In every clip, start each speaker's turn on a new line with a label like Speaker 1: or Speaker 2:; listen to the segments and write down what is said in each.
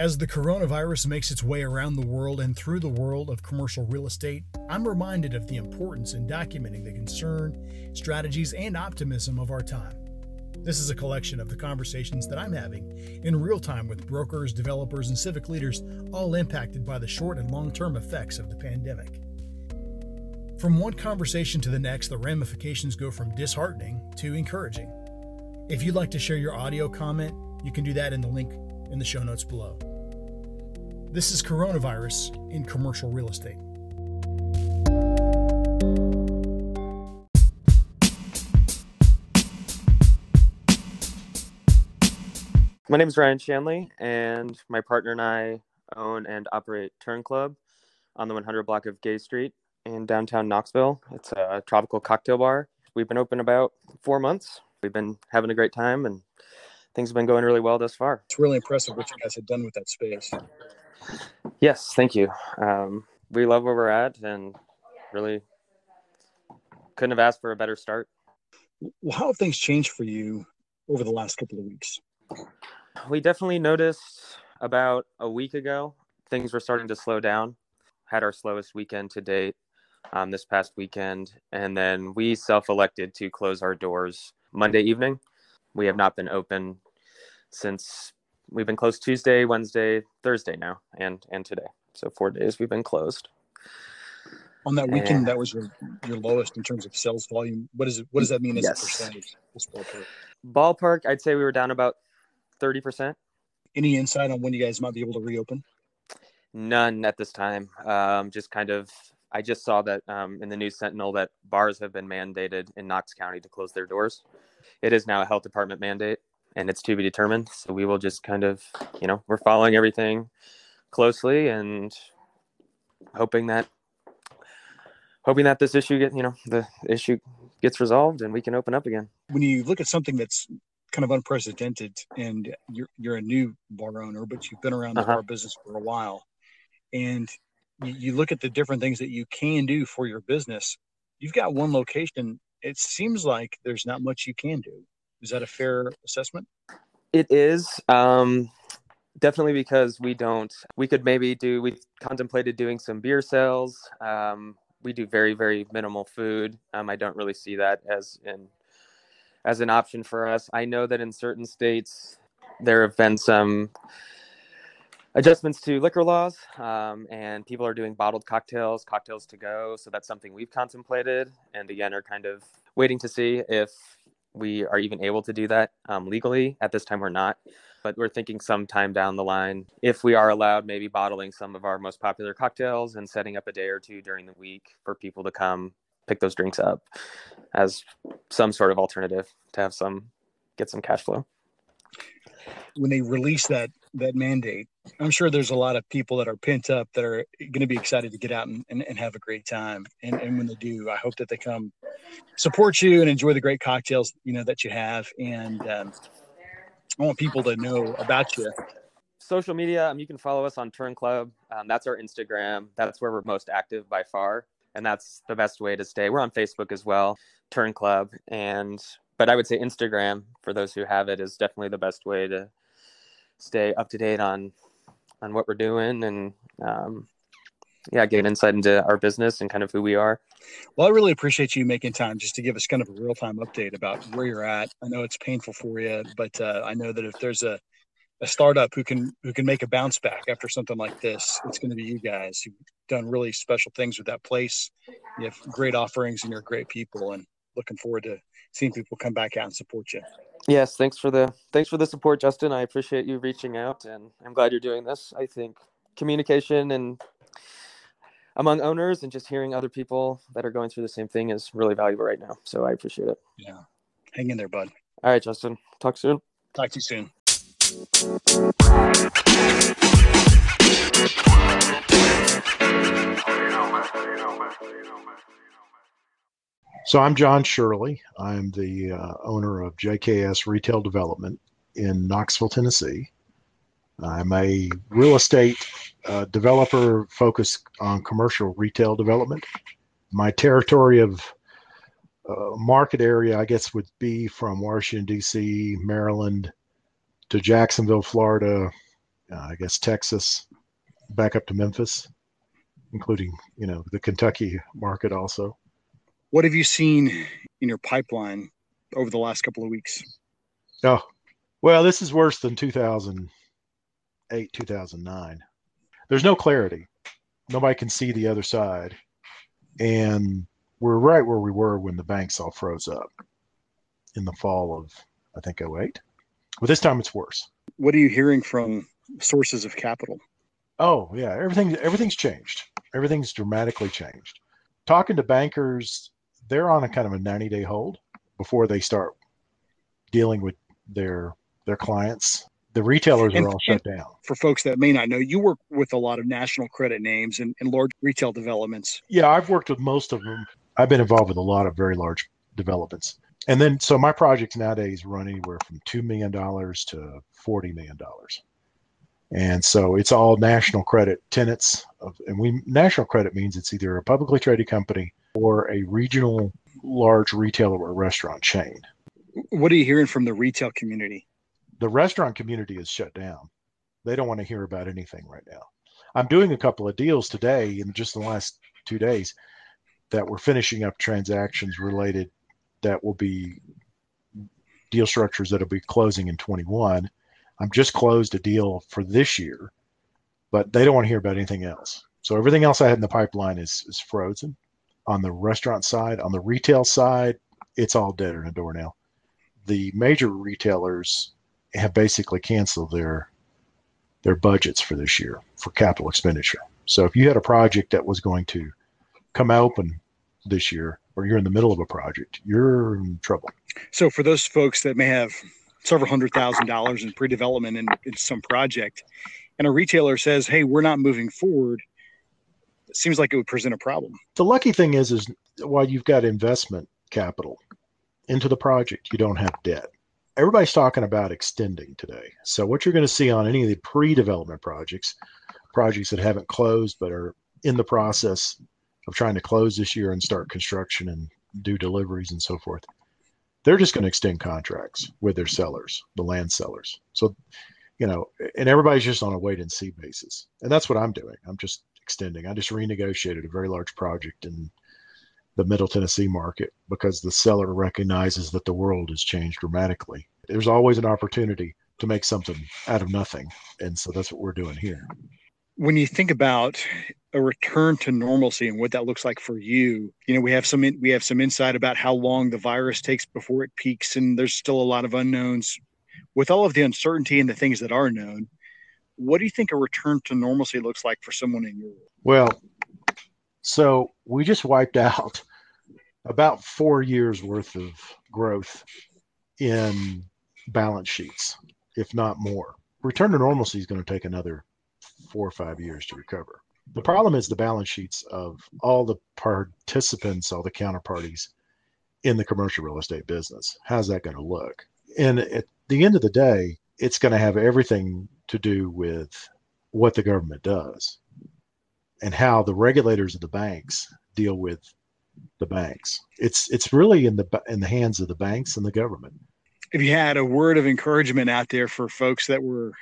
Speaker 1: As the coronavirus makes its way around the world and through the world of commercial real estate, I'm reminded of the importance in documenting the concern, strategies, and optimism of our time. This is a collection of the conversations that I'm having in real time with brokers, developers, and civic leaders, all impacted by the short and long term effects of the pandemic. From one conversation to the next, the ramifications go from disheartening to encouraging. If you'd like to share your audio comment, you can do that in the link in the show notes below. This is coronavirus in commercial real estate.
Speaker 2: My name is Ryan Shanley, and my partner and I own and operate Turn Club on the 100 block of Gay Street in downtown Knoxville. It's a tropical cocktail bar. We've been open about four months. We've been having a great time, and things have been going really well thus far.
Speaker 1: It's really impressive what you guys have done with that space.
Speaker 2: Yes, thank you. Um, we love where we're at, and really couldn't have asked for a better start.
Speaker 1: Well, how have things changed for you over the last couple of weeks?
Speaker 2: We definitely noticed about a week ago things were starting to slow down. Had our slowest weekend to date um, this past weekend, and then we self-elected to close our doors Monday evening. We have not been open since we've been closed Tuesday, Wednesday, Thursday now, and and today. So four days we've been closed.
Speaker 1: On that weekend, and, that was your your lowest in terms of sales volume. What is it? What does that mean as yes. a percentage?
Speaker 2: Ballpark? ballpark, I'd say we were down about thirty percent.
Speaker 1: Any insight on when you guys might be able to reopen?
Speaker 2: None at this time. Um, just kind of, I just saw that um, in the News Sentinel that bars have been mandated in Knox County to close their doors. It is now a health department mandate, and it's to be determined. So we will just kind of, you know, we're following everything closely and hoping that hoping that this issue get you know the issue gets resolved and we can open up again.
Speaker 1: When you look at something that's kind of unprecedented and you're you're a new bar owner, but you've been around the uh-huh. bar business for a while, and you, you look at the different things that you can do for your business. You've got one location. It seems like there's not much you can do. Is that a fair assessment?
Speaker 2: It is. Um, definitely because we don't, we could maybe do, we contemplated doing some beer sales. Um, we do very, very minimal food. Um, I don't really see that as an as an option for us. I know that in certain states, there have been some adjustments to liquor laws, um, and people are doing bottled cocktails, cocktails to go. So that's something we've contemplated, and again, are kind of waiting to see if we are even able to do that um, legally. At this time, we're not, but we're thinking sometime down the line, if we are allowed, maybe bottling some of our most popular cocktails and setting up a day or two during the week for people to come pick those drinks up as some sort of alternative to have some get some cash flow.
Speaker 1: When they release that that mandate, I'm sure there's a lot of people that are pent up that are going to be excited to get out and, and, and have a great time. And, and when they do, I hope that they come support you and enjoy the great cocktails, you know, that you have. And um, I want people to know about you.
Speaker 2: Social media, um, you can follow us on Turn Club. Um, that's our Instagram. That's where we're most active by far. And that's the best way to stay. We're on Facebook as well, Turn Club. And, but I would say Instagram, for those who have it, is definitely the best way to stay up to date on on what we're doing and um, yeah, get insight into our business and kind of who we are.
Speaker 1: Well, I really appreciate you making time just to give us kind of a real time update about where you're at. I know it's painful for you, but uh, I know that if there's a, a startup who can who can make a bounce back after something like this, it's going to be you guys. You've done really special things with that place. You have great offerings and you're great people, and looking forward to seeing people come back out and support you.
Speaker 2: Yes, thanks for the thanks for the support, Justin. I appreciate you reaching out, and I'm glad you're doing this. I think communication and among owners and just hearing other people that are going through the same thing is really valuable right now. So I appreciate it.
Speaker 1: Yeah, hang in there, bud.
Speaker 2: All right, Justin. Talk soon.
Speaker 1: Talk to you soon. So I'm John Shirley. I'm the uh, owner of JKS Retail Development in Knoxville, Tennessee. I'm a real estate uh, developer focused on commercial retail development. My territory of uh, market area, I guess, would be from Washington, D.C., Maryland to Jacksonville, Florida,
Speaker 3: uh, I guess Texas, back up to Memphis, including you know the Kentucky market also.
Speaker 1: What have you seen in your pipeline over the last couple of weeks?
Speaker 3: Oh, well, this is worse than 2008, 2009. There's no clarity. Nobody can see the other side. And we're right where we were when the banks all froze up in the fall of, I think, 08. But this time it's worse.
Speaker 1: What are you hearing from sources of capital?
Speaker 3: Oh, yeah, everything everything's changed. Everything's dramatically changed. Talking to bankers, they're on a kind of a 90-day hold before they start dealing with their their clients. The retailers and, are all shut down.
Speaker 1: For folks that may not know, you work with a lot of national credit names and, and large retail developments.
Speaker 3: Yeah, I've worked with most of them. I've been involved with a lot of very large developments. And then, so my projects nowadays run anywhere from $2 million to $40 million. And so it's all national credit tenants. Of, and we national credit means it's either a publicly traded company or a regional large retailer or restaurant chain.
Speaker 1: What are you hearing from the retail community?
Speaker 3: The restaurant community is shut down. They don't want to hear about anything right now. I'm doing a couple of deals today in just the last two days that we're finishing up transactions related that will be deal structures that'll be closing in 21. I'm just closed a deal for this year, but they don't want to hear about anything else. So everything else I had in the pipeline is is frozen. On the restaurant side, on the retail side, it's all dead in the door now. The major retailers have basically canceled their their budgets for this year for capital expenditure. So if you had a project that was going to come open this year or you're in the middle of a project, you're in trouble.
Speaker 1: So for those folks that may have several hundred thousand dollars in pre-development in, in some project and a retailer says, Hey, we're not moving forward, it seems like it would present a problem.
Speaker 3: The lucky thing is is while you've got investment capital into the project, you don't have debt everybody's talking about extending today. So what you're going to see on any of the pre-development projects, projects that haven't closed but are in the process of trying to close this year and start construction and do deliveries and so forth, they're just going to extend contracts with their sellers, the land sellers. So, you know, and everybody's just on a wait and see basis. And that's what I'm doing. I'm just extending. I just renegotiated a very large project in the Middle Tennessee market because the seller recognizes that the world has changed dramatically. There's always an opportunity to make something out of nothing. And so that's what we're doing here.
Speaker 1: When you think about a return to normalcy and what that looks like for you, you know, we have some we have some insight about how long the virus takes before it peaks and there's still a lot of unknowns. With all of the uncertainty and the things that are known, what do you think a return to normalcy looks like for someone in your?
Speaker 3: Well, so we just wiped out about four years worth of growth in balance sheets, if not more. Return to normalcy is going to take another four or five years to recover. The problem is the balance sheets of all the participants, all the counterparties in the commercial real estate business. How's that going to look? And at the end of the day, it's going to have everything to do with what the government does and how the regulators of the banks deal with the banks. It's it's really in the in the hands of the banks and the government.
Speaker 1: If you had a word of encouragement out there for folks that were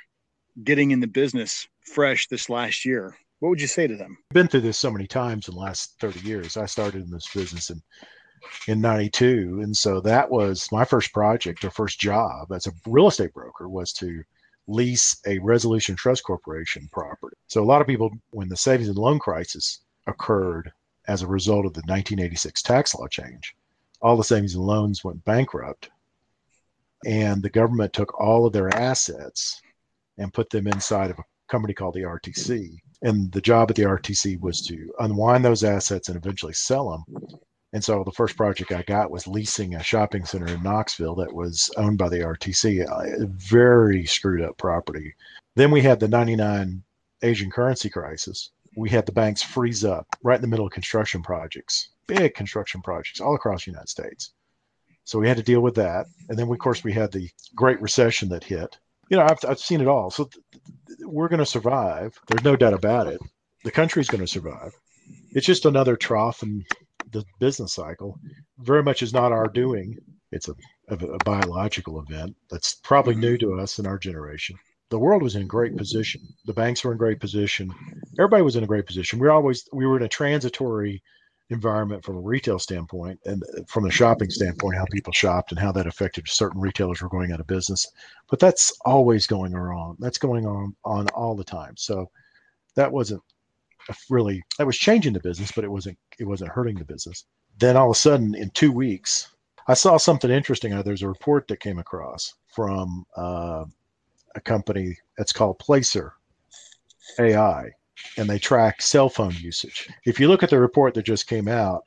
Speaker 1: getting in the business fresh this last year, what would you say to them?
Speaker 3: I've been through this so many times in the last 30 years. I started in this business in in 92 and so that was my first project or first job as a real estate broker was to lease a resolution trust corporation property so a lot of people when the savings and loan crisis occurred as a result of the 1986 tax law change. All the savings and loans went bankrupt, and the government took all of their assets and put them inside of a company called the RTC. And the job at the RTC was to unwind those assets and eventually sell them. And so the first project I got was leasing a shopping center in Knoxville that was owned by the RTC, a very screwed up property. Then we had the 99 Asian currency crisis we had the banks freeze up right in the middle of construction projects, big construction projects all across the United States. So we had to deal with that. And then, of course, we had the Great Recession that hit. You know, I've, I've seen it all. So th- th- we're going to survive. There's no doubt about it. The country's going to survive. It's just another trough in the business cycle. Very much is not our doing. It's a, a, a biological event that's probably new mm-hmm. to us in our generation. the world was in great position. The banks were in great position. Everybody was in a great position. We were always we were in a transitory environment from a retail standpoint and uh, from a shopping standpoint, how people shopped and how that affected certain retailers were going out of business. But that's always going on. That's going on on all the time. So that wasn't really that was changing the business, but it wasn't it wasn't hurting the business. Then all of a sudden, in two weeks, I saw something interesting. Uh, there's a report that came across from uh, a company that's called Placer AI, and they track cell phone usage. If you look at the report that just came out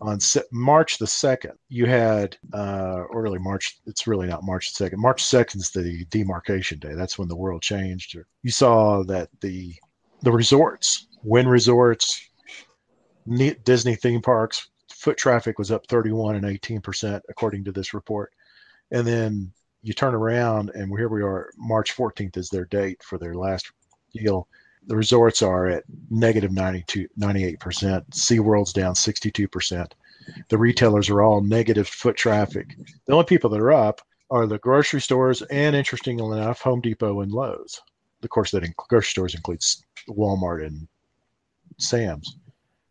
Speaker 3: on March the 2nd, you had, uh, or really March, it's really not March the 2nd. March 2nd is the demarcation day. That's when the world changed. You saw that the the resorts, Wynn Resorts, Disney theme parks, foot traffic was up 31 and 18%, according to this report. And then you turn around and here we are, March 14th is their date for their last deal. The resorts are at negative 92, 98%. SeaWorld's down 62%. The retailers are all negative foot traffic. The only people that are up are the grocery stores and, interestingly enough, Home Depot and Lowe's. Of course, that in, grocery stores includes Walmart and Sam's.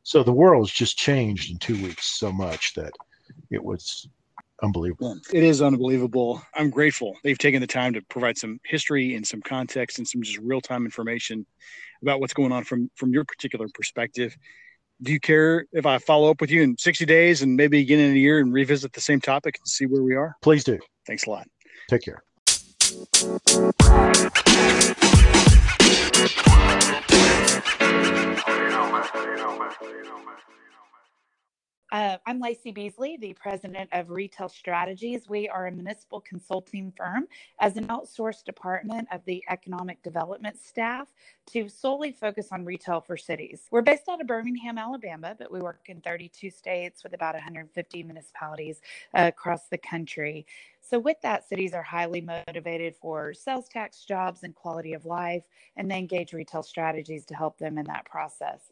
Speaker 3: So the world's just changed in two weeks so much that it was unbelievable.
Speaker 1: It is unbelievable. I'm grateful they've taken the time to provide some history and some context and some just real time information about what's going on from from your particular perspective. Do you care if I follow up with you in 60 days and maybe again in a year and revisit the same topic and see where we are?
Speaker 3: Please do.
Speaker 1: Thanks a lot.
Speaker 3: Take care.
Speaker 4: Uh, I'm Lacey Beasley, the president of Retail Strategies. We are a municipal consulting firm as an outsourced department of the economic development staff to solely focus on retail for cities. We're based out of Birmingham, Alabama, but we work in 32 states with about 150 municipalities uh, across the country. So, with that, cities are highly motivated for sales tax jobs and quality of life, and they engage retail strategies to help them in that process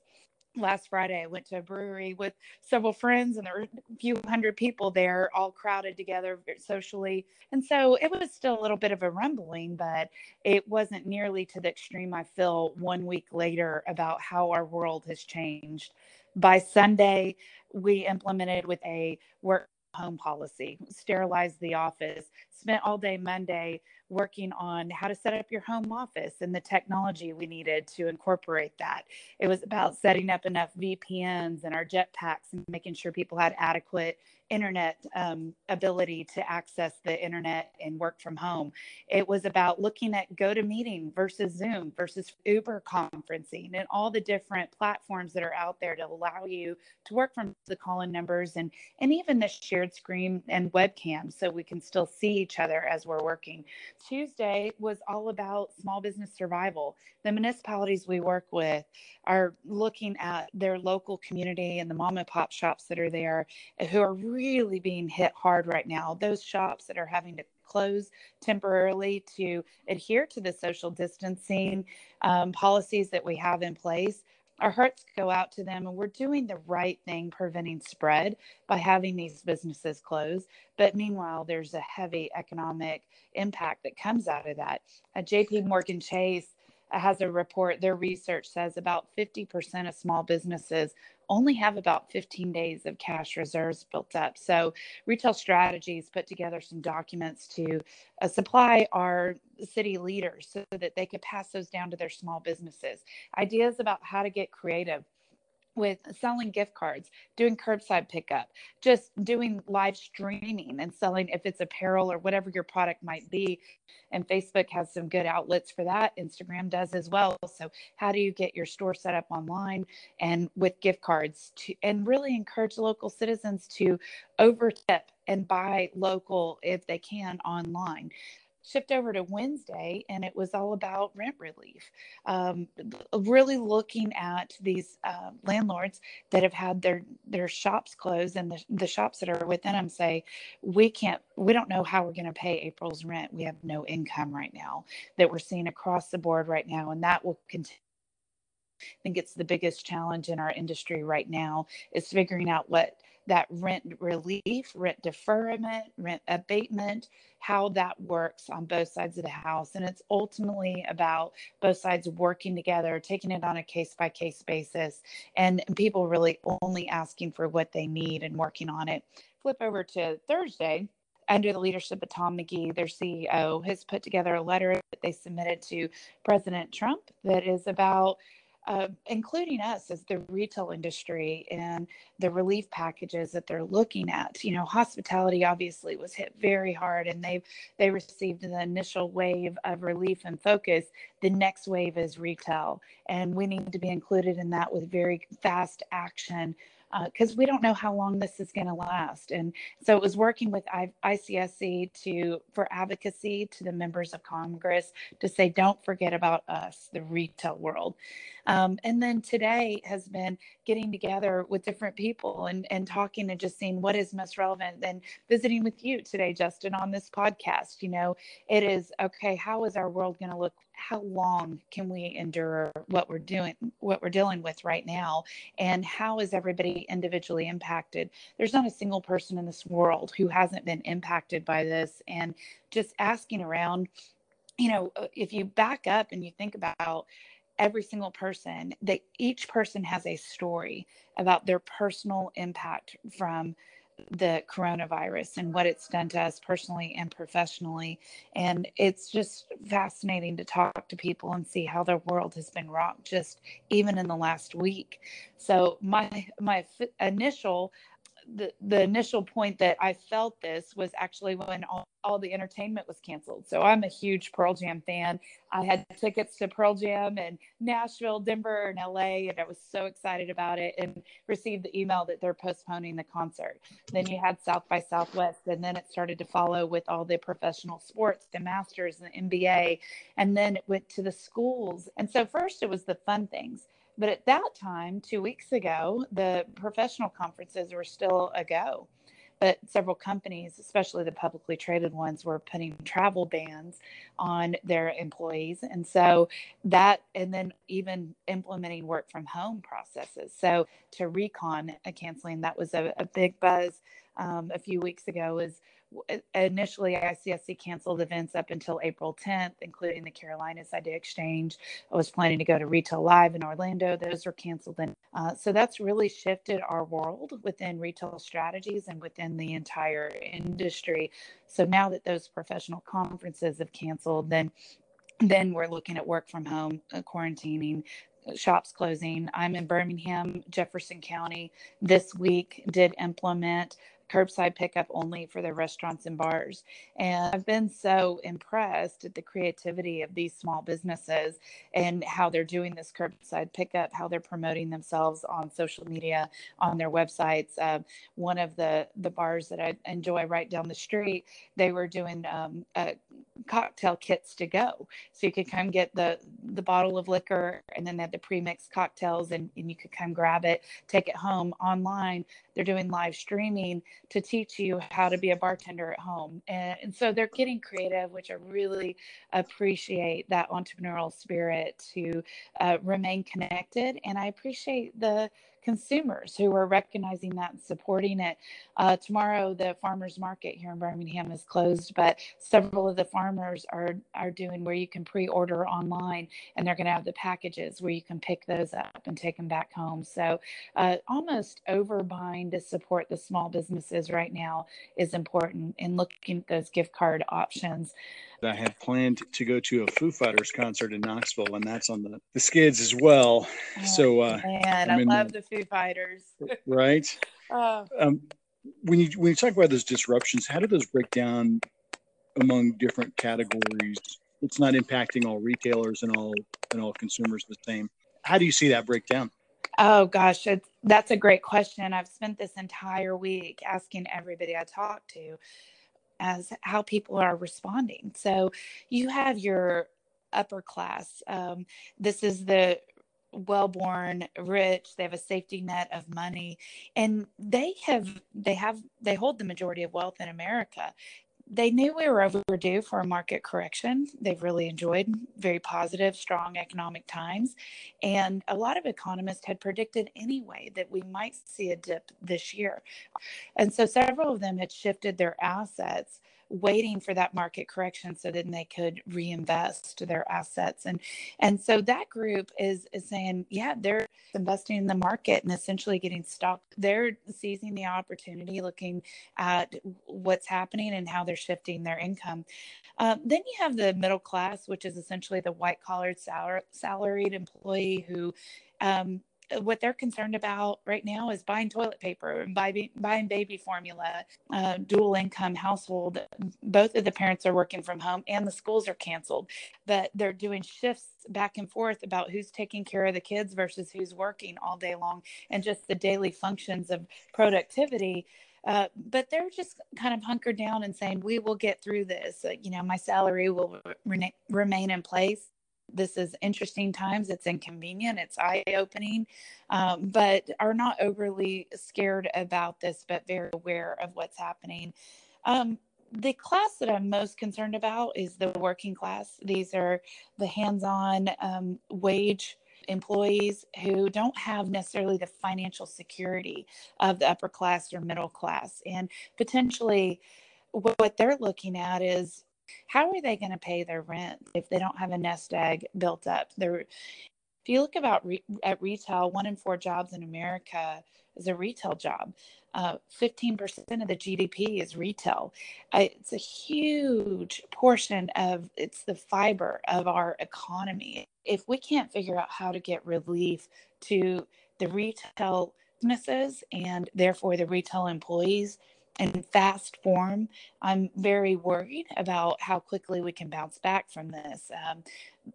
Speaker 4: last Friday, I went to a brewery with several friends, and there were a few hundred people there, all crowded together socially. And so it was still a little bit of a rumbling, but it wasn't nearly to the extreme I feel one week later about how our world has changed. By Sunday, we implemented with a work home policy, sterilized the office, spent all day Monday working on how to set up your home office and the technology we needed to incorporate that. It was about setting up enough VPNs and our jetpacks and making sure people had adequate internet um, ability to access the internet and work from home. It was about looking at GoToMeeting versus Zoom versus Uber conferencing and all the different platforms that are out there to allow you to work from the call-in numbers and and even the shared screen and webcam so we can still see each other as we're working. Tuesday was all about small business survival. The municipalities we work with are looking at their local community and the mom and pop shops that are there who are really being hit hard right now. Those shops that are having to close temporarily to adhere to the social distancing um, policies that we have in place. Our hearts go out to them, and we're doing the right thing preventing spread by having these businesses close. But meanwhile, there's a heavy economic impact that comes out of that. Uh, At JP Morgan Chase, has a report, their research says about 50% of small businesses only have about 15 days of cash reserves built up. So, retail strategies put together some documents to uh, supply our city leaders so that they could pass those down to their small businesses. Ideas about how to get creative with selling gift cards, doing curbside pickup, just doing live streaming and selling if it's apparel or whatever your product might be. And Facebook has some good outlets for that. Instagram does as well. So, how do you get your store set up online and with gift cards to and really encourage local citizens to overtip and buy local if they can online? Shift over to Wednesday, and it was all about rent relief. Um, really looking at these uh, landlords that have had their their shops closed, and the, the shops that are within them say, "We can't, we don't know how we're going to pay April's rent. We have no income right now." That we're seeing across the board right now, and that will continue think it's the biggest challenge in our industry right now is figuring out what that rent relief, rent deferment, rent abatement, how that works on both sides of the house. And it's ultimately about both sides working together, taking it on a case by case basis, and people really only asking for what they need and working on it. Flip over to Thursday under the leadership of Tom McGee, their CEO, has put together a letter that they submitted to President Trump that is about uh, including us as the retail industry and the relief packages that they're looking at. You know, hospitality obviously was hit very hard, and they've they received the initial wave of relief and focus. The next wave is retail, and we need to be included in that with very fast action because uh, we don't know how long this is going to last. And so it was working with I- ICSC to for advocacy to the members of Congress to say, don't forget about us, the retail world. Um, and then today has been getting together with different people and, and talking and just seeing what is most relevant and visiting with you today, Justin, on this podcast. You know, it is okay, how is our world going to look how long can we endure what we're doing what we're dealing with right now? And how is everybody individually impacted? There's not a single person in this world who hasn't been impacted by this. And just asking around you know uh, if you back up and you think about every single person that each person has a story about their personal impact from the coronavirus and what it's done to us personally and professionally. And it's just fascinating to talk to people and see how their world has been rocked just even in the last week. So my my f- initial the, the initial point that I felt this was actually when all, all the entertainment was canceled. So I'm a huge Pearl Jam fan. I had tickets to Pearl Jam in Nashville, Denver, and LA, and I was so excited about it and received the email that they're postponing the concert. Then you had South by Southwest, and then it started to follow with all the professional sports, the Masters, the NBA, and then it went to the schools. And so first it was the fun things but at that time, two weeks ago, the professional conferences were still a go. But several companies, especially the publicly traded ones, were putting travel bans on their employees. And so that, and then even implementing work from home processes. So to RECon a canceling, that was a, a big buzz um, a few weeks ago, is initially ICSC canceled events up until April 10th, including the Carolinas Idea Exchange. I was planning to go to Retail Live in Orlando. Those were canceled. And uh, so that's really shifted our world within retail strategies and within the entire industry. So now that those professional conferences have canceled, then then we're looking at work from home, uh, quarantining, shops closing. I'm in Birmingham, Jefferson County this week, did implement curbside pickup only for their restaurants and bars. And I've been so impressed at the creativity of these small businesses and how they're doing this curbside pickup, how they're promoting themselves on social media, on their websites. Um, one of the the bars that I enjoy right down the street, they were doing um, cocktail kits to go, so you could come get the the bottle of liquor, and then they had the pre-mixed cocktails, and, and you could come grab it, take it home online. They're doing live streaming to teach you how to be a bartender at home. And, and so they're getting creative, which I really appreciate that entrepreneurial spirit to uh, remain connected. And I appreciate the consumers who are recognizing that and supporting it. Uh, tomorrow, the farmers market here in Birmingham is closed, but several of the farmers are are doing where you can pre-order online, and they're going to have the packages where you can pick those up and take them back home. So, uh, almost overbuying to support the small businesses right now is important, and looking at those gift card options.
Speaker 5: I had planned to go to a Foo Fighters concert in Knoxville, and that's on the, the skids as well. Oh, so, uh,
Speaker 4: man, I, love the Foo Fighters.
Speaker 5: right. Oh. Um, when you when you talk about those disruptions, how do those break down among different categories? It's not impacting all retailers and all and all consumers the same. How do you see that breakdown?
Speaker 4: Oh gosh, that's a great question. I've spent this entire week asking everybody I talk to as how people are responding. So you have your upper class. Um, this is the well born rich they have a safety net of money and they have they have they hold the majority of wealth in america they knew we were overdue for a market correction. They've really enjoyed very positive, strong economic times. And a lot of economists had predicted anyway that we might see a dip this year. And so several of them had shifted their assets waiting for that market correction so then they could reinvest their assets. And and so that group is is saying yeah they're investing in the market and essentially getting stock. They're seizing the opportunity looking at what's happening and how they're shifting their income. Um, then you have the middle class which is essentially the white collared sal- salaried employee who um, what they're concerned about right now is buying toilet paper and buying, buying baby formula, uh, dual income household. Both of the parents are working from home and the schools are canceled, but they're doing shifts back and forth about who's taking care of the kids versus who's working all day long and just the daily functions of productivity. Uh, but they're just kind of hunkered down and saying, we will get through this. Uh, you know, my salary will re- remain in place this is interesting times. It's inconvenient, it's eye opening, um, but are not overly scared about this, but very aware of what's happening. Um, the class that I'm most concerned about is the working class. These are the hands on um, wage employees who don't have necessarily the financial security of the upper class or middle class. And potentially, what they're looking at is how are they going to pay their rent if they don't have a nest egg built up? They're, if you look about re, at retail, one in four jobs in America is a retail job. Uh, 15% of the GDP is retail. It's a huge portion of it's the fiber of our economy. If we can't figure out how to get relief to the retail businesses and therefore the retail employees in fast form, I'm very worried about how quickly we can bounce back from this. Um,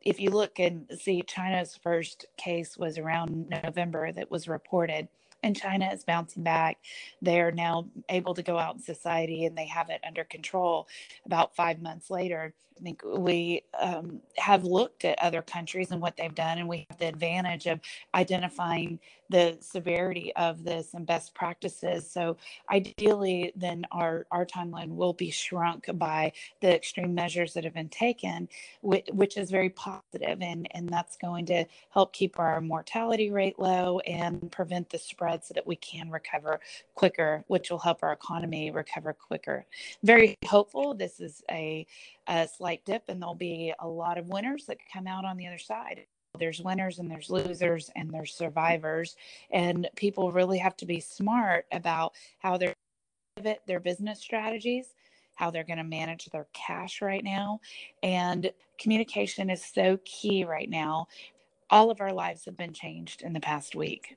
Speaker 4: if you look and see, China's first case was around November that was reported and China is bouncing back. They are now able to go out in society and they have it under control. About five months later, I think we um, have looked at other countries and what they've done, and we have the advantage of identifying the severity of this and best practices. So, ideally, then our, our timeline will be shrunk by the extreme measures that have been taken, which, which is very positive, and, and that's going to help keep our mortality rate low and prevent the spread so that we can recover quicker, which will help our economy recover quicker. Very hopeful. This is a a slight dip and there'll be a lot of winners that come out on the other side there's winners and there's losers and there's survivors and people really have to be smart about how they're their business strategies how they're going to manage their cash right now and communication is so key right now all of our lives have been changed in the past week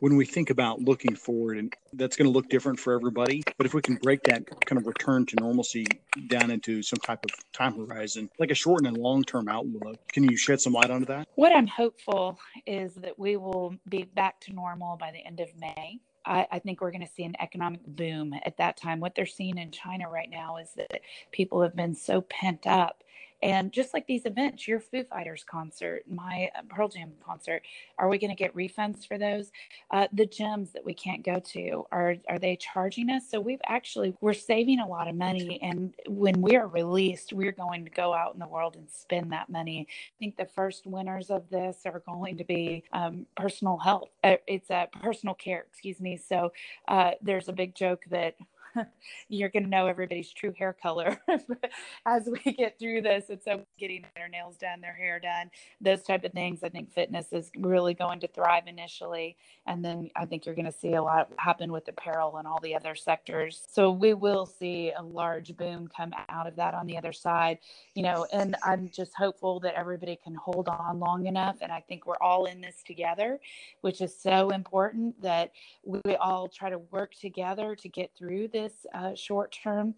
Speaker 5: when we think about looking forward, and that's going to look different for everybody. But if we can break that kind of return to normalcy down into some type of time horizon, like a short and long term outlook, can you shed some light onto that?
Speaker 4: What I'm hopeful is that we will be back to normal by the end of May. I, I, think we're going to see an economic boom at that time. What they're seeing in China right now is that people have been so pent up and just like these events, your Foo Fighters concert, my uh, Pearl Jam concert, are we going to get refunds for those? Uh, the gyms that we can't go to, are are they charging us? So we've actually we're saving a lot of money, and when we are released, we're going to go out in the world and spend that money. I think the first winners of this are going to be um, personal health. Uh, it's a personal care, excuse me. So uh, there's a big joke that you're going to know everybody's true hair color as we get through this. And so getting their nails done, their hair done, those type of things. I think fitness is really going to thrive initially. And then I think you're going to see a lot happen with apparel and all the other sectors. So we will see a large boom come out of that on the other side, you know, and I'm just hopeful that everybody can hold on long enough. And I think we're all in this together, which is so important that we all try to work together to get through this this uh, short term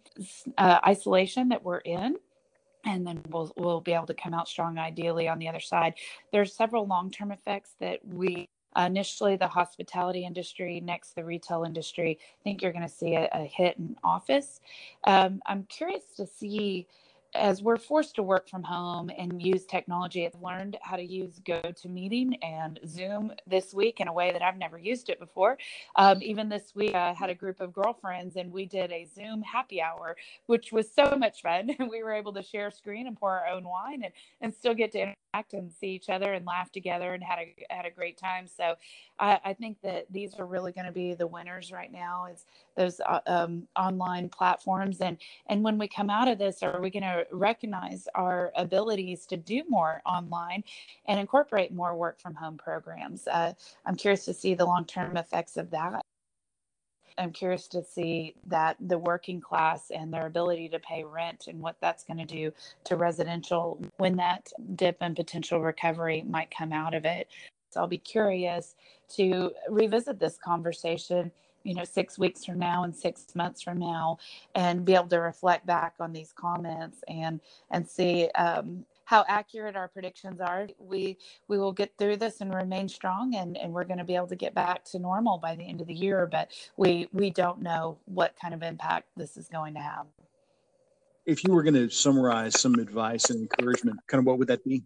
Speaker 4: uh, isolation that we're in and then we'll we'll be able to come out strong ideally on the other side. There's several long-term effects that we initially the hospitality industry next the retail industry i think you're going to see a, a, hit in office. Um, i'm curious to see as we're forced to work from home and use technology, I've learned how to use GoToMeeting and Zoom this week in a way that I've never used it before. Um, even this week, I had a group of girlfriends and we did a Zoom happy hour, which was so much fun. we were able to share screen and pour our own wine and, and still get to interact and see each other and laugh together and had a had a great time. So I, I think that these are really going to be the winners right now is those uh, um, online platforms and and when we come out of this, are we going to recognize our abilities to do more online and incorporate more work from home programs? Uh, I'm curious to see the long term effects of that. I'm curious to see that the working class and their ability to pay rent and what that's going to do to residential when that dip and potential recovery might come out of it. So I'll be curious to revisit this conversation you know six weeks from now and six months from now and be able to reflect back on these comments and and see um, how accurate our predictions are we we will get through this and remain strong and and we're going to be able to get back to normal by the end of the year but we we don't know what kind of impact this is going to have.
Speaker 5: If you were going to summarize some advice and encouragement kind of what would that be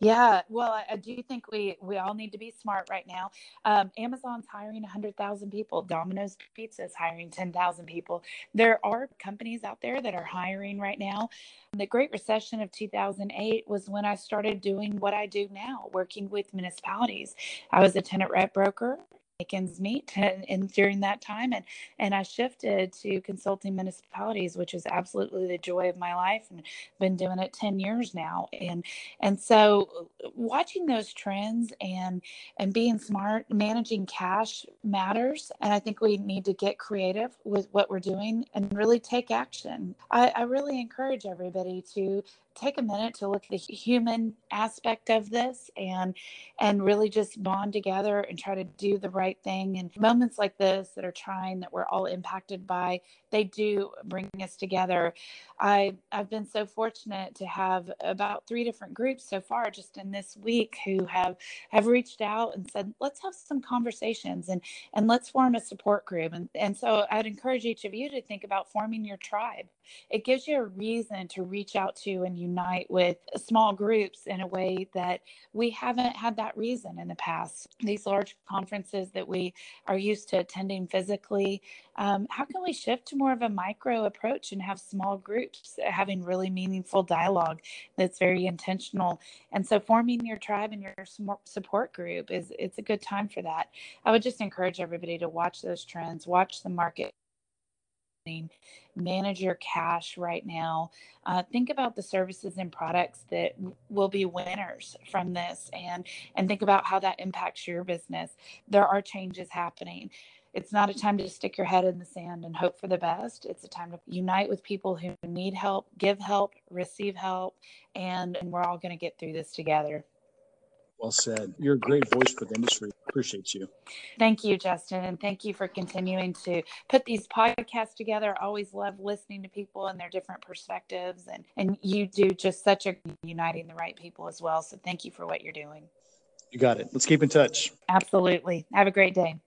Speaker 4: yeah, well, I, I, do think we we all need to be smart right now. Um, Amazon's hiring 100,000 people. Domino's Pizza is hiring 10,000 people. There are companies out there that are hiring right now. The Great Recession of 2008 was when I started doing what I do now, working with municipalities. I was a tenant rep broker ends meet and, and, during that time and and I shifted to consulting municipalities which is absolutely the joy of my life and been doing it 10 years now and and so watching those trends and and being smart managing cash matters and I think we need to get creative with what we're doing and really take action. I, I really encourage everybody to take a minute to look at the human aspect of this and and really just bond together and try to do the right thing. And moments like this that are trying that we're all impacted by they do bring us together. I i've been so fortunate to have about three different groups so far just in this week who have have reached out and said let's have some conversations and and let's form a support group. And and so i'd encourage each of you to think about forming your tribe. It gives you a reason to reach out to and unite with small groups in a way that we haven't had that reason in the past. These large conferences that we are used to attending physically, um, how can we shift to more of a micro approach and have small groups having really meaningful dialogue that's very intentional? And so, forming your tribe and your support group is it's a good time for that. I would just encourage everybody to watch those trends, watch the market manage your cash right now. Uh, think about the services and products that will be winners from this, and and think about how that impacts your business. There are changes happening. It's not a time to stick your head in the sand and hope for the best. It's a time to unite with people who need help, give help, receive help, and, and we're all going to get through this together.
Speaker 5: Well said. You're a great voice for the industry. Appreciate you.
Speaker 4: Thank you, Justin. And thank you for continuing to put these podcasts together. I always love listening to people and their different perspectives. And, and you do just such a uniting the right people as well. So thank you for what you're doing.
Speaker 5: You got it. Let's keep in touch.
Speaker 4: Absolutely. Have a great day.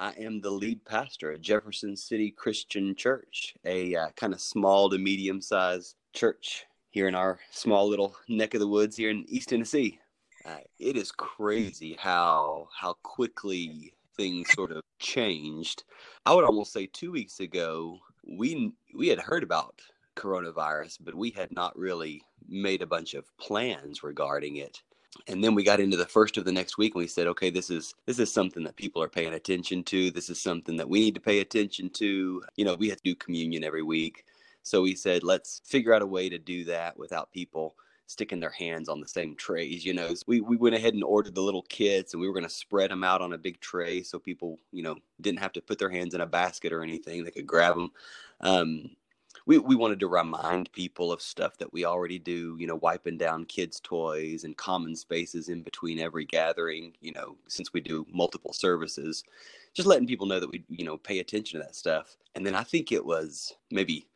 Speaker 6: I am the lead pastor at Jefferson City Christian Church, a uh, kind of small to medium sized church here in our small little neck of the woods here in East Tennessee. Uh, it is crazy how how quickly things sort of changed. I would almost say two weeks ago we we had heard about coronavirus, but we had not really made a bunch of plans regarding it and then we got into the first of the next week and we said okay this is this is something that people are paying attention to. This is something that we need to pay attention to. You know we have to do communion every week. So we said let's figure out a way to do that without people sticking their hands on the same trays you know? We, we went ahead and ordered the little kits and we were going to spread them out on a big tray so people you know didn't have to put their hands in a basket or anything. They could grab them um, we, we wanted to remind people of stuff that we already do, you know, wiping down kids' toys and common spaces in between every gathering, you know, since we do multiple services, just letting people know that we, you know, pay attention to that stuff. And then I think it was maybe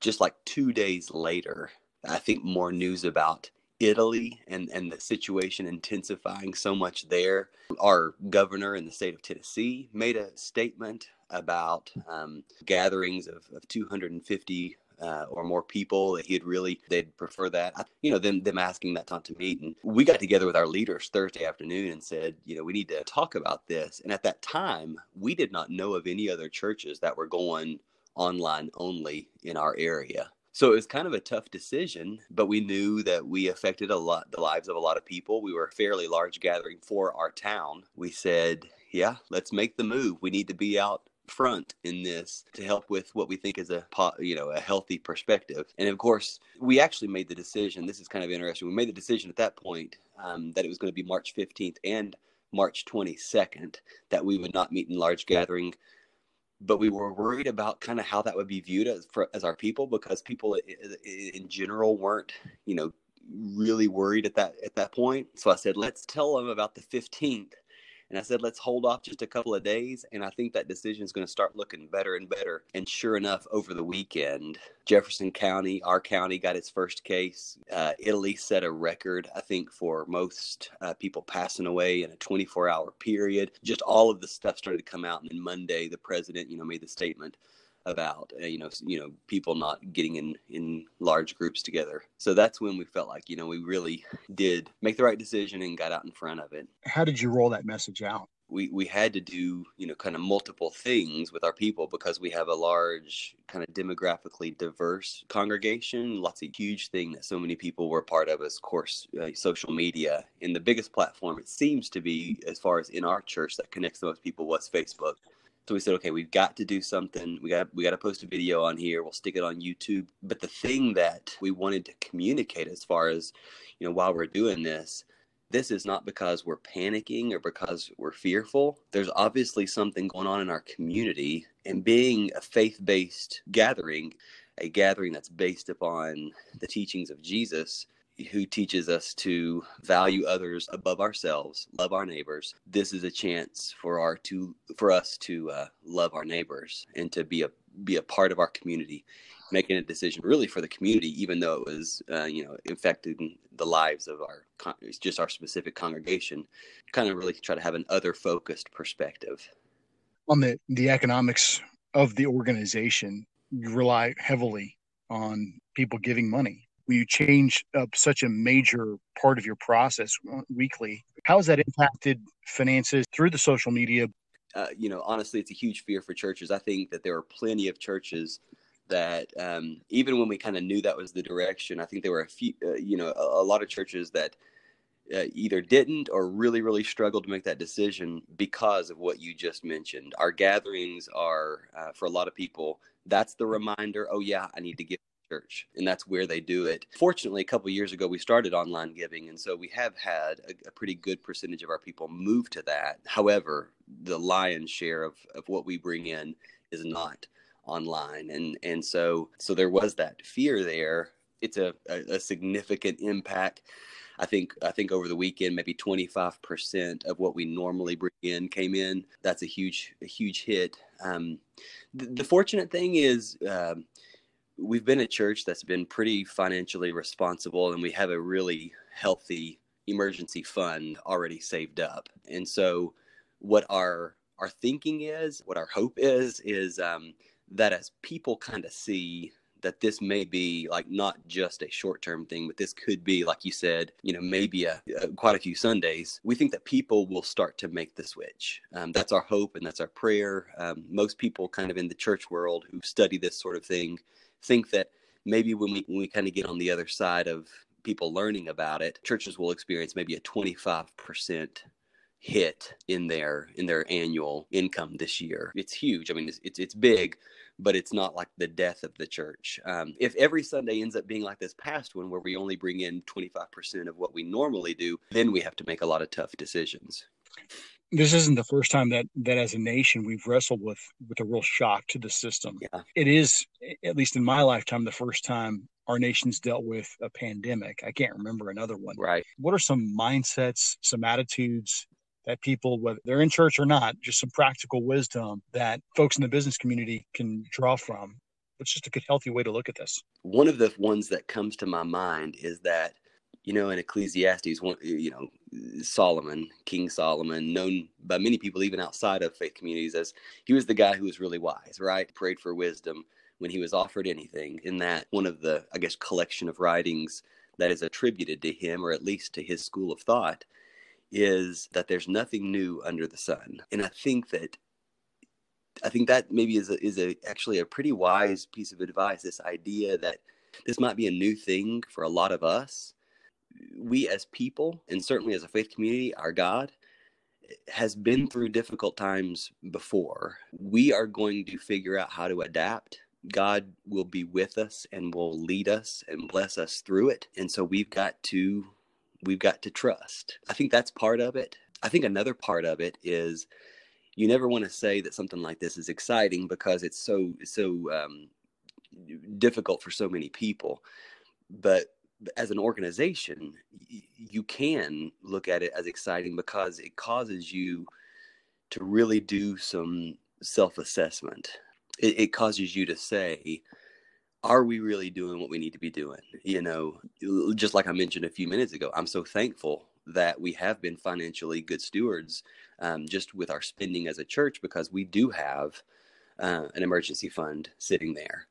Speaker 6: just like two days later, I think more news about Italy and, and the situation intensifying so much there. Our governor in the state of Tennessee made a statement about um, gatherings of, of 250 uh, or more people that he'd really they'd prefer that. You know them them asking that time to meet. And we got together with our leaders thursday afternoon and said you know we need to talk about this. And at that time we did not know of any other churches that were going online only in our area so it was kind of a tough decision, but we knew that we affected a lot the lives of a lot of people. We were a fairly large gathering for our town. We said, yeah, let's make the move. We need to be out front in this to help with what we think is a you know a healthy perspective and of course we actually made the decision this is kind of interesting we made the decision at that point um, that it was going to be march 15th and march 22nd that we would not meet in large gathering but we were worried about kind of how that would be viewed as for, as our people because people in general weren't you know really worried at that at that point. So i said let's tell them about the 15th and I said, let's hold off just a couple of days. And I think that decision is going to start looking better and better. And sure enough, over the weekend, Jefferson County, our county, got its first case. Uh, Italy set a record, I think, for most uh, people passing away in a 24 hour period. Just all of the stuff started to come out. And then Monday, the president, you know, made the statement about uh, you know you know people not getting in in large groups together. So that's when we felt like you know we really did make the right decision and got out in front of it.
Speaker 5: How did you roll that message out?
Speaker 6: We we had to do you know kind of multiple things with our people because we have a large kind of demographically diverse congregation. Lots of huge thing that so many people were part of is of course uh, social media. And the biggest platform it seems to be as far as in our church that connects the most people was facebook so we said, okay, we've got to do something. We got we got to post a video on here. We'll stick it on YouTube. But the thing that we wanted to communicate as far as, you know, while we're doing this, this is not because we're panicking or because we're fearful. There's obviously something going on in our community, and being a faith-based gathering, a gathering that's based upon the teachings of Jesus, who teaches us to value others above ourselves, love our neighbors. This is a chance for our to for us to uh, love our neighbors and to be a be a part of our community, making a decision really for the community, even though it was uh, you know infecting the lives of our it's just our specific congregation. Kind of really try to have an other focused perspective
Speaker 5: on the the economics of the organization. You rely heavily on people giving money when you change up such a major part of your process weekly. How has that impacted finances through the social media?
Speaker 6: Uh, you know honestly it's a huge fear for churches. I think that there are plenty of churches that um, even when we kind of knew that was the direction i think there were a few uh, you know a, a, lot of churches that uh, either didn't or really really struggled to make that decision because of what you just mentioned. Our gatherings are uh, for a lot of people that's the reminder oh yeah i need to give church and that's where they do it fortunately a couple years ago we started online giving and so we have had a, a, pretty good percentage of our people move to that however the lion's share of, of what we bring in is not online and and so so there was that fear there it's a, a, a significant impact I think I think over the weekend maybe 25% of what we normally bring in came in. That's a huge a huge hit. Um, the, the, fortunate thing is um, we've been a church that's been pretty financially responsible and we have a really healthy emergency fund already saved up and so what our our thinking is what our hope is is um, that as people kind of see that this may be like not just a short term thing, but this could be, like you said, you know, maybe a, a, quite a few Sundays. We think that people will start to make the switch. Um, that's our hope and that's our prayer. Um, most people, kind of in the church world who study this sort of thing, think that maybe when we when we kind of get on the other side of people learning about it, churches will experience maybe a 25% hit in their in their annual income this year. It's huge. I mean, it's it's, it's big, but it's not like the death of the church. Um, if every Sunday ends up being like this past one, where we only bring in 25% of what we normally do, then we have to make a lot of tough decisions
Speaker 5: this isn't the first time that that as a nation we've wrestled with with a real shock to the system.
Speaker 6: Yeah.
Speaker 5: It is, at least in my lifetime, the first time our nation's dealt with a pandemic. I can't remember another one.
Speaker 6: Right.
Speaker 5: What are some mindsets, some attitudes that people, whether they're in church or not, just some practical wisdom that folks in the business community can draw from? It's just a good, healthy way to look at this.
Speaker 6: One of the ones that comes to my mind is that you know, in Ecclesiastes, one, you know, Solomon, King Solomon, known by many people even outside of faith communities as he was the guy who was really wise, right? Prayed for wisdom when he was offered anything. In that one of the, I guess, collection of writings that is attributed to him, or at least to his school of thought, is that there's nothing new under the sun. And I think that I think that maybe is a, is a actually a pretty wise piece of advice. This idea that this might be a new thing for a lot of us, we as people, and certainly as a faith community, our God has been through difficult times before. We are going to figure out how to adapt. God will be with us and will lead us and bless us through it. And so we've got to we've got to trust. I think that's part of it. I think another part of it is you never want to say that something like this is exciting because it's so so um, difficult for so many people. But as an organization, you can look at it as exciting because it causes you to really do some self assessment. It, it, causes you to say, are we really doing what we need to be doing? You know, just like I mentioned a few minutes ago, I'm so thankful that we have been financially good stewards um, just with our spending as a church because we do have uh, an emergency fund sitting there.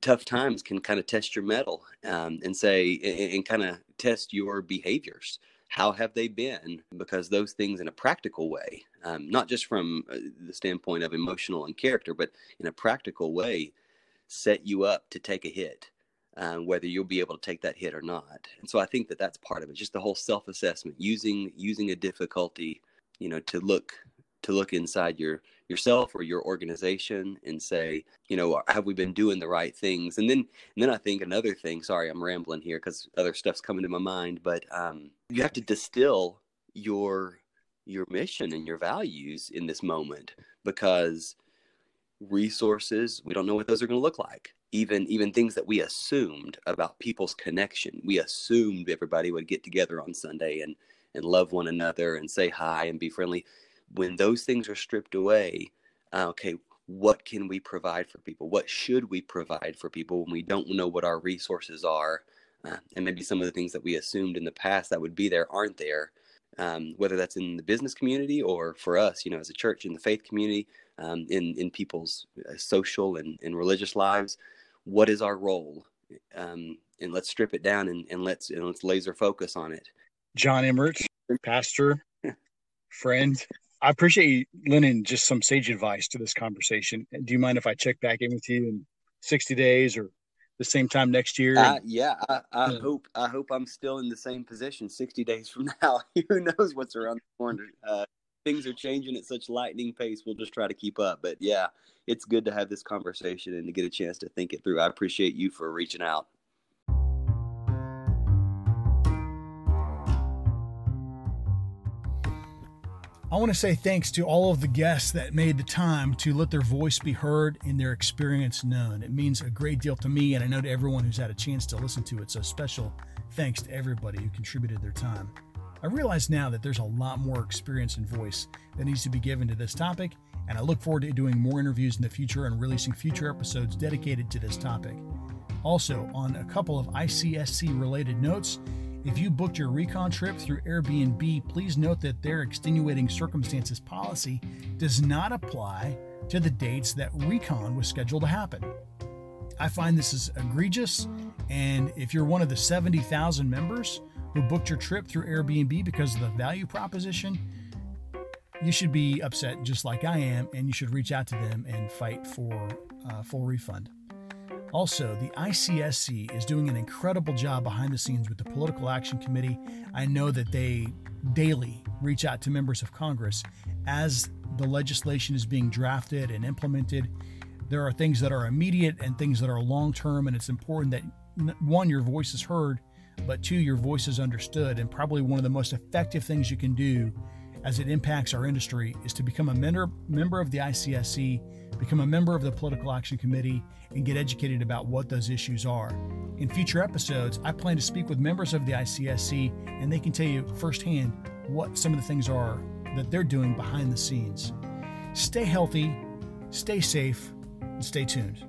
Speaker 6: Tough times can kind of test your mettle um, and say, and, and kind of test your behaviors. How have they been? Because those things, in a practical way, um, not just from uh, the standpoint of emotional and character, but in a practical way, set you up to take a hit. Um, whether you'll be able to take that hit or not. And so I think that that's part of it. Just the whole self-assessment, using using a difficulty, you know, to look to look inside your yourself or your organization and say, you know, have we been doing the right things? And then, and then I think another thing. Sorry, I'm rambling here because other stuff's coming to my mind. But um, you have to distill your your mission and your values in this moment because resources we don't know what those are going to look like even even things that we assumed about people's connection we assumed everybody would get together on sunday and and love one another and say hi and be friendly when those things are stripped away, uh, okay, what can we provide for people? What should we provide for people when we don't know what our resources are? Uh, and maybe some of the things that we assumed in the past that would be there aren't there. Um, whether that's in the business community or for us, you know, as a church in the faith community, um, in in people's uh, social and, and religious lives, what is our role? Um, and let's strip it down and, and let's and let's laser focus on it.
Speaker 5: John Emmert, pastor, friend, I appreciate you lending just some sage advice to this conversation. Do you mind if I check back in with you in 60 days or the same time next year?
Speaker 6: Uh, yeah, I, I yeah. hope I hope I'm still in the same position 60 days from now. Who knows what's around the corner? Uh, things are changing at such lightning pace. We'll just try to keep up. But yeah, it's good to have this conversation and to get a chance to think it through. I appreciate you for reaching out.
Speaker 1: I want to say thanks to all of the guests that made the time to let their voice be heard and their experience known. It means a great deal to me, and I know to everyone who's had a chance to listen to it. So, special thanks to everybody who contributed their time. I realize now that there's a lot more experience and voice that needs to be given to this topic, and I look forward to doing more interviews in the future and releasing future episodes dedicated to this topic. Also, on a couple of ICSC related notes, if you booked your RECon trip through Airbnb, please note that their extenuating circumstances policy does not apply to the dates that RECon was scheduled to happen. I find this is egregious, and if you're one of the 70,000 members who booked your trip through Airbnb because of the value proposition, you should be upset just like I am, and you should reach out to them and fight for a full refund. Also, the ICSC is doing an incredible job behind the scenes with the Political Action Committee. I know that they daily reach out to members of Congress as the legislation is being drafted and implemented. There are things that are immediate and things that are long term, and it's important that one, your voice is heard, but two, your voice is understood. And probably one of the most effective things you can do as it impacts our industry is to become a member, member of the ICSC become a member of the Political Action Committee, and get educated about what those issues are. In future episodes, I plan to speak with members of the ICSC, and they can tell you firsthand what some of the things are that they're doing behind the scenes. Stay healthy, stay safe, and stay tuned.